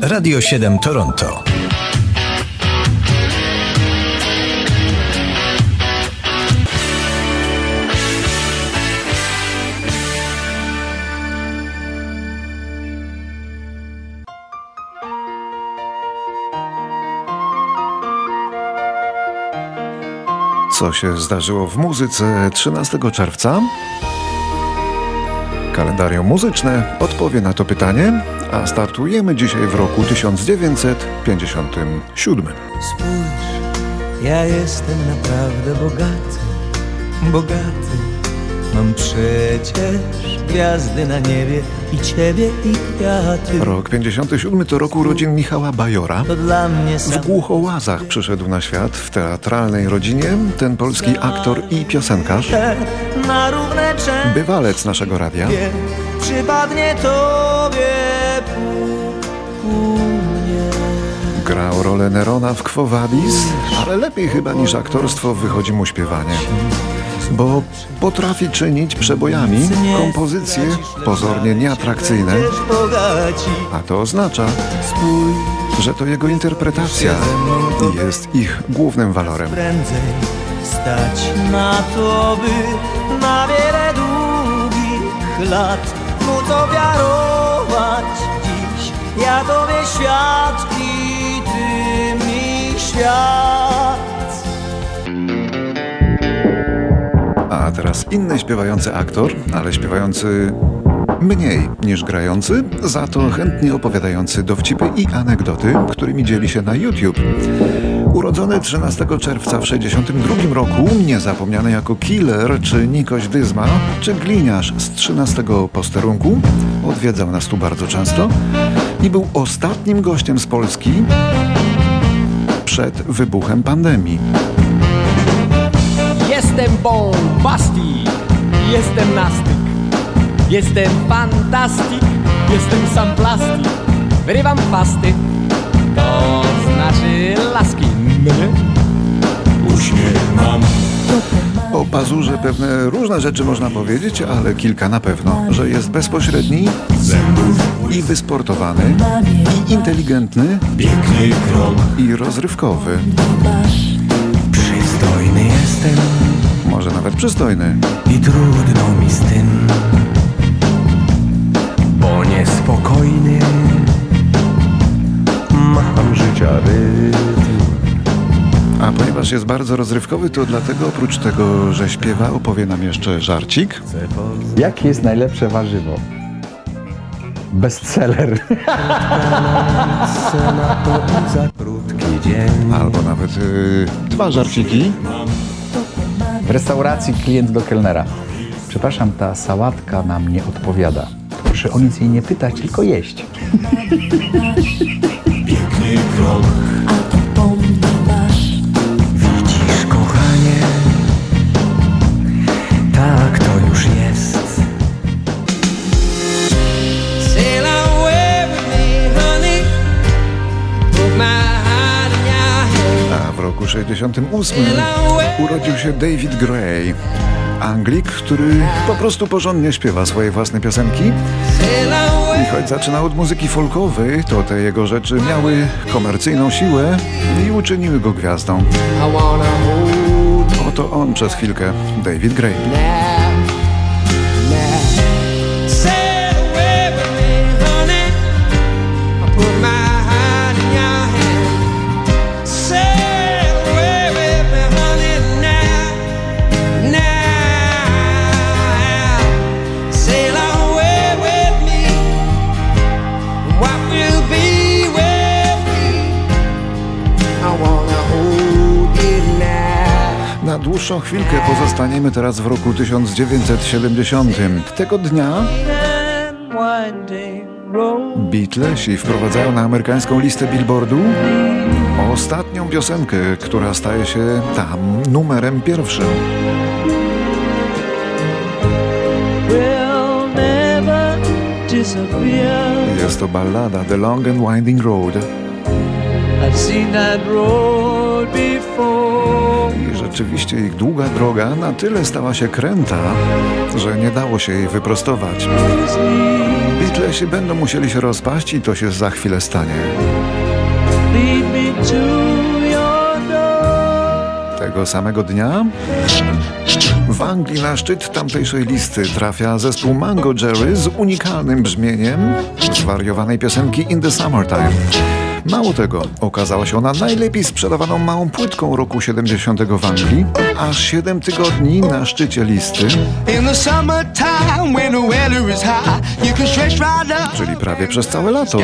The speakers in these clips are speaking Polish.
Radio 7 Toronto. Co się zdarzyło w muzyce 13 czerwca? Kalendarium muzyczne odpowie na to pytanie, a startujemy dzisiaj w roku 1957. Spójrz, ja jestem naprawdę bogaty, bogaty. Mam przecież gwiazdy na niebie i ciebie i kwiaty. Rok 57 to rok urodzin Michała Bajora. W Głuchołazach przyszedł na świat w teatralnej rodzinie ten polski aktor i piosenkarz, bywalec naszego radia. Przypadnie tobie pół. Grał rolę Nerona w Quo Vadis, ale lepiej chyba niż aktorstwo wychodzi mu śpiewanie. Bo potrafi czynić przebojami kompozycje pozornie nieatrakcyjne, a to oznacza, że to jego interpretacja jest ich głównym walorem. prędzej stać na to, by na wiele długich lat dziś. Ja tobie świat i ty mi świat. A teraz inny śpiewający aktor, ale śpiewający mniej niż grający, za to chętnie opowiadający dowcipy i anegdoty, którymi dzieli się na YouTube. Urodzony 13 czerwca w 62 roku, niezapomniany jako Killer, czy Nikoś Dyzma, czy Gliniarz z 13 posterunku, odwiedzał nas tu bardzo często i był ostatnim gościem z Polski przed wybuchem pandemii. Jestem bombastik, jestem nastyk, jestem fantastik, jestem sam plastik. Wyrywam pasty, to znaczy laski. Mnie uśmiech? Mam. O pazurze pewne różne rzeczy można powiedzieć, ale kilka na pewno, że jest bezpośredni i wysportowany, i inteligentny, Piękny krok, i rozrywkowy, przystojny jestem. Może nawet przystojny. i trudno mi z tym, bo niespokojny. Mam życia rytm. A ponieważ jest bardzo rozrywkowy, to dlatego oprócz tego, że śpiewa, opowie nam jeszcze żarcik. Jakie jest najlepsze warzywo? Bestseller. za krótki dzień. Albo nawet yy, dwa żarciki. W restauracji klient do kelnera. Przepraszam, ta sałatka nam nie odpowiada. Proszę o nic jej nie pytać, tylko jeść. Widzisz, 1968 urodził się David Gray, Anglik, który po prostu porządnie śpiewa swoje własne piosenki. I choć zaczynał od muzyki folkowej, to te jego rzeczy miały komercyjną siłę i uczyniły go gwiazdą. Oto on przez chwilkę, David Gray. Dłuższą chwilkę pozostaniemy teraz w roku 1970. Tego dnia Beatlesi wprowadzają na amerykańską listę Billboardu ostatnią piosenkę, która staje się tam numerem pierwszym. Jest to ballada The Long and Winding Road. Rzeczywiście ich długa droga na tyle stała się kręta, że nie dało się jej wyprostować. Beatlesi będą musieli się rozpaść i to się za chwilę stanie. Tego samego dnia w Anglii na szczyt tamtejszej listy trafia zespół Mango Jerry z unikalnym brzmieniem zwariowanej piosenki In the Summertime. Mało tego, okazała się ona najlepiej sprzedawaną małą płytką roku 70 w Anglii, aż 7 tygodni na szczycie listy, czyli prawie przez całe lato.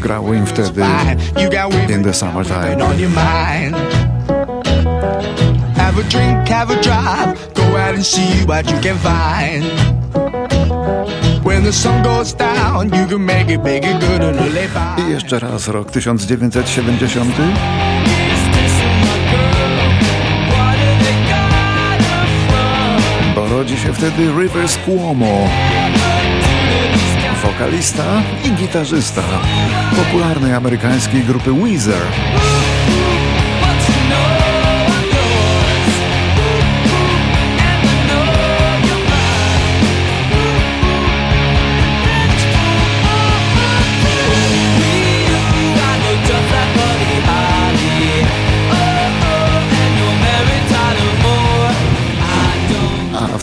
Grało im wtedy. In the Summertime. Have a drink, have a drive, go out and see what you can find. I jeszcze raz rok 1970. Bo rodzi się wtedy Rivers Cuomo, wokalista i gitarzysta popularnej amerykańskiej grupy Weezer.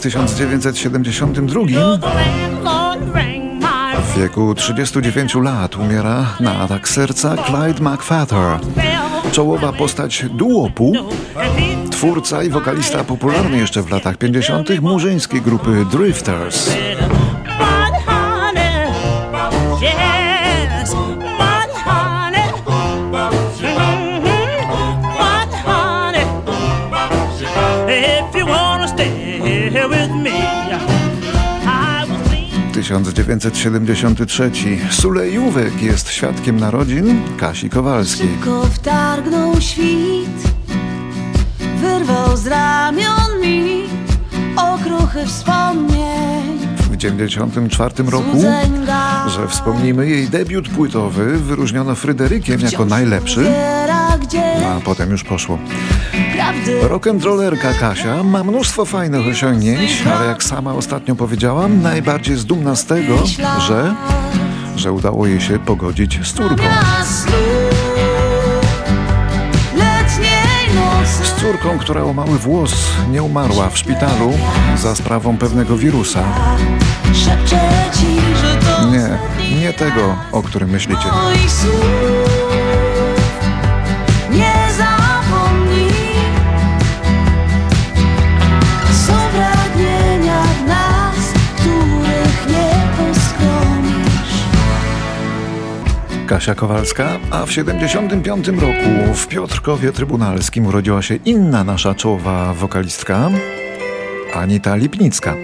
1972 w wieku 39 lat umiera na atak serca Clyde McFadder, czołowa postać duopu, twórca i wokalista popularny jeszcze w latach 50. murzyńskiej grupy Drifters. 1973. Sulejówek jest świadkiem narodzin Kasi Kowalskiej. Szybko wtargnął świt Wyrwał z ramion mi Okruchy wspomnień. W 1994 roku, że wspomnimy jej debiut płytowy, wyróżniono Fryderykiem jako najlepszy, a potem już poszło. Rock'n'rollerka Kasia ma mnóstwo fajnych osiągnięć, ale jak sama ostatnio powiedziałam, najbardziej jest dumna z tego, że, że udało jej się pogodzić z córką. Z córką, która o mały włos nie umarła w szpitalu za sprawą pewnego wirusa. Nie, nie tego, o którym myślicie. Kasia Kowalska, a w 75 roku w Piotrkowie Trybunalskim urodziła się inna nasza czołowa wokalistka, Anita Lipnicka.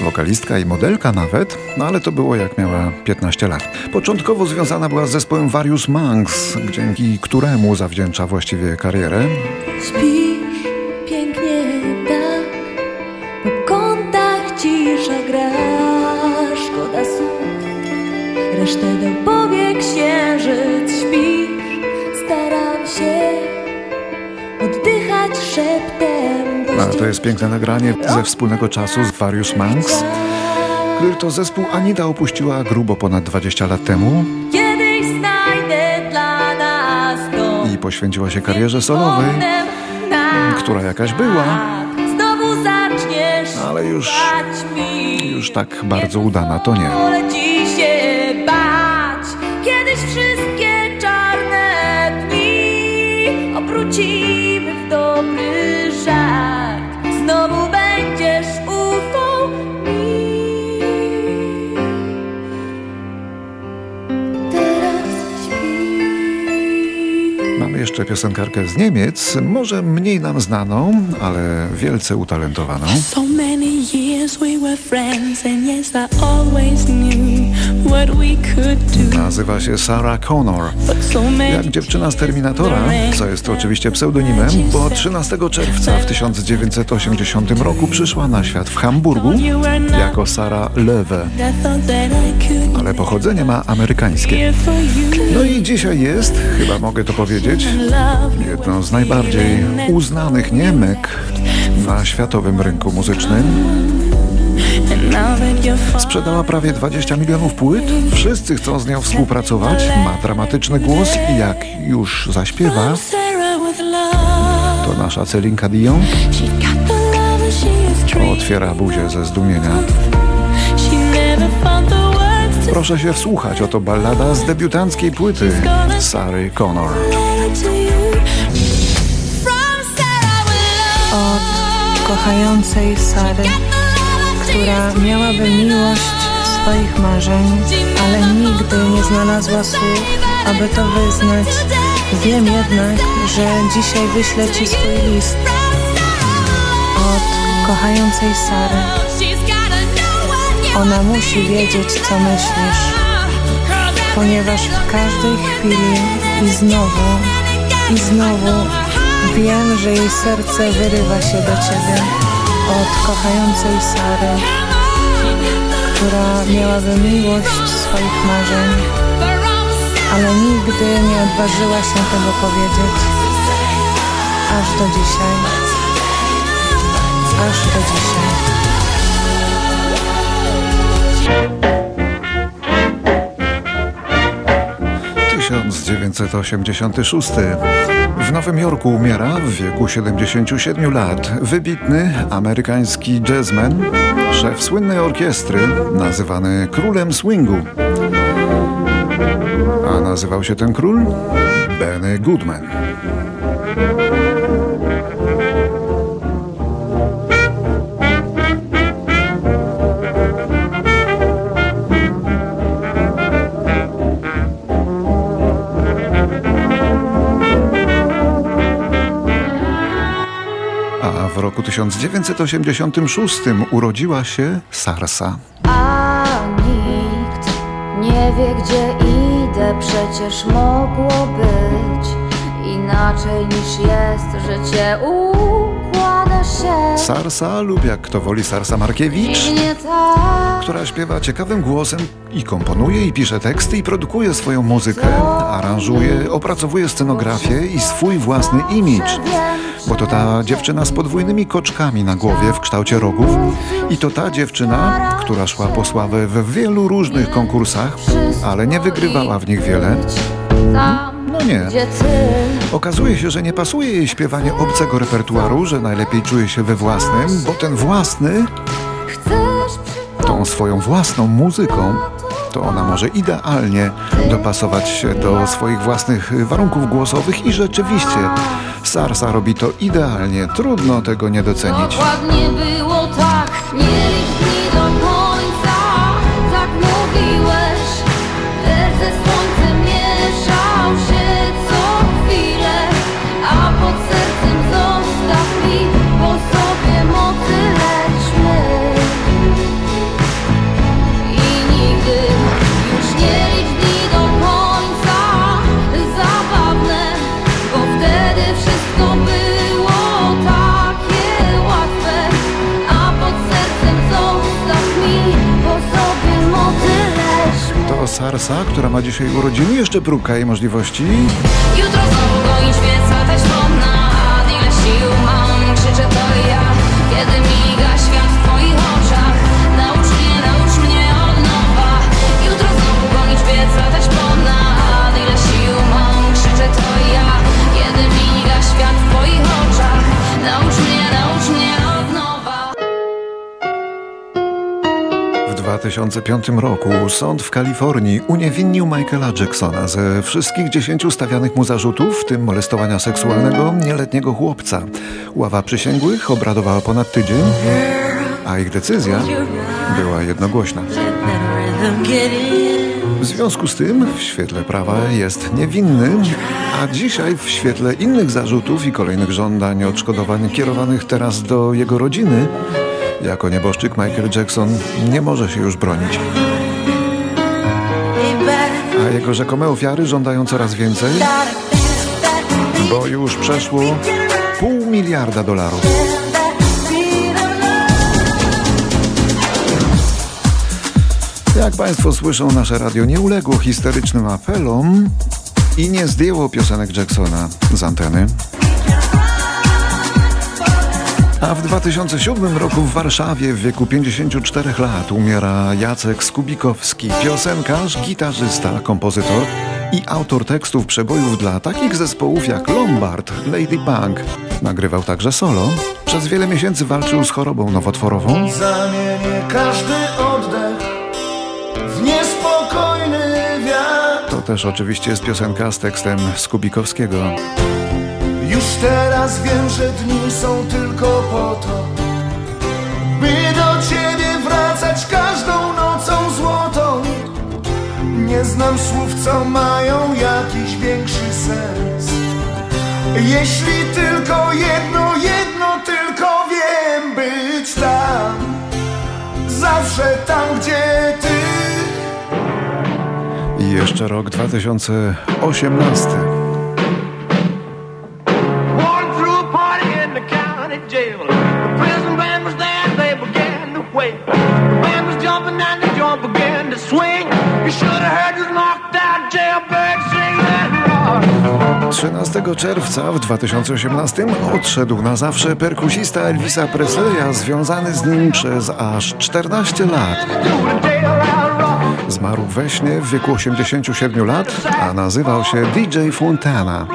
Wokalistka i modelka nawet, no ale to było jak miała 15 lat. Początkowo związana była z zespołem Various Monks, dzięki któremu zawdzięcza właściwie karierę. To jest piękne nagranie ze wspólnego czasu z Various Monks, który to zespół Anita opuściła grubo ponad 20 lat temu i poświęciła się karierze solowej. Która jakaś była, zaczniesz ale już, już tak bardzo udana to nie. Jeszcze piosenkarkę z Niemiec, może mniej nam znaną, ale wielce utalentowaną. So many years we were friends, and yes, I always knew Nazywa się Sarah Connor. Jak dziewczyna z Terminatora, co jest oczywiście pseudonimem, bo 13 czerwca w 1980 roku przyszła na świat w Hamburgu jako Sarah Löwe, ale pochodzenie ma amerykańskie. No i dzisiaj jest, chyba mogę to powiedzieć, jedną z najbardziej uznanych Niemek na światowym rynku muzycznym. Sprzedała prawie 20 milionów płyt. Wszyscy chcą z nią współpracować. Ma dramatyczny głos i jak już zaśpiewa, to nasza Celinka Dion otwiera buzię ze zdumienia. Proszę się wsłuchać, oto ballada z debiutanckiej płyty Sary Connor. od kochającej Sary, która miałaby miłość swoich marzeń, ale nigdy nie znalazła słów, aby to wyznać. Wiem jednak, że dzisiaj wyślę Ci swój list od kochającej Sary. Ona musi wiedzieć, co myślisz, ponieważ w każdej chwili i znowu, i znowu wiem, że jej serce wyrywa się do Ciebie od kochającej Sary, która miałaby miłość swoich marzeń, ale nigdy nie odważyła się tego powiedzieć. Aż do dzisiaj. Aż do dzisiaj. 1986. W Nowym Jorku umiera w wieku 77 lat wybitny amerykański jazzman, szef słynnej orkiestry, nazywany królem swingu. A nazywał się ten król? Benny Goodman. 1986 urodziła się Sarsa. A nikt nie wie gdzie idę, przecież mogło być inaczej niż jest życie układa się Sarsa lub jak kto woli Sarsa Markiewicz, tak. która śpiewa ciekawym głosem i komponuje i pisze teksty i produkuje swoją muzykę, aranżuje, opracowuje scenografię i swój własny imidż. Bo to ta dziewczyna z podwójnymi koczkami na głowie w kształcie rogów i to ta dziewczyna, która szła po sławę w wielu różnych konkursach, ale nie wygrywała w nich wiele. No nie. Okazuje się, że nie pasuje jej śpiewanie obcego repertuaru, że najlepiej czuje się we własnym, bo ten własny tą swoją własną muzyką, to ona może idealnie dopasować się do swoich własnych warunków głosowych i rzeczywiście Sarsa robi to idealnie. Trudno tego nie docenić. Która ma dzisiaj urodziny, jeszcze próbka jej możliwości. Jutro znowu 2005 roku sąd w Kalifornii uniewinnił Michaela Jacksona ze wszystkich dziesięciu stawianych mu zarzutów, w tym molestowania seksualnego nieletniego chłopca. Ława przysięgłych obradowała ponad tydzień, a ich decyzja była jednogłośna. W związku z tym w świetle prawa jest niewinny, a dzisiaj w świetle innych zarzutów i kolejnych żądań odszkodowań kierowanych teraz do jego rodziny, jako nieboszczyk Michael Jackson nie może się już bronić. A jego rzekome ofiary żądają coraz więcej, bo już przeszło pół miliarda dolarów. Jak Państwo słyszą, nasze radio nie uległo histerycznym apelom i nie zdjęło piosenek Jacksona z anteny. A w 2007 roku w Warszawie w wieku 54 lat umiera Jacek Skubikowski, piosenkarz, gitarzysta, kompozytor i autor tekstów przebojów dla takich zespołów jak Lombard, Lady Punk. Nagrywał także solo. Przez wiele miesięcy walczył z chorobą nowotworową. Zamienię każdy oddech w niespokojny wiatr. To też oczywiście jest piosenka z tekstem Skubikowskiego. Już teraz wiem, że dni są tylko po to, by do ciebie wracać każdą nocą złotą. Nie znam słów, co mają jakiś większy sens. Jeśli tylko jedno, jedno tylko wiem, być tam, zawsze tam, gdzie ty. I jeszcze rok 2018. 13 czerwca w 2018 odszedł na zawsze perkusista Elvisa Presleya, związany z nim przez aż 14 lat. Zmarł we śnie w wieku 87 lat, a nazywał się DJ Fontana.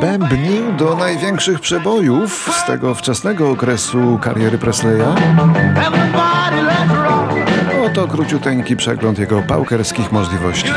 Bębnił do największych przebojów z tego wczesnego okresu kariery Presleya. Oto króciuteńki przegląd jego paukerskich możliwości.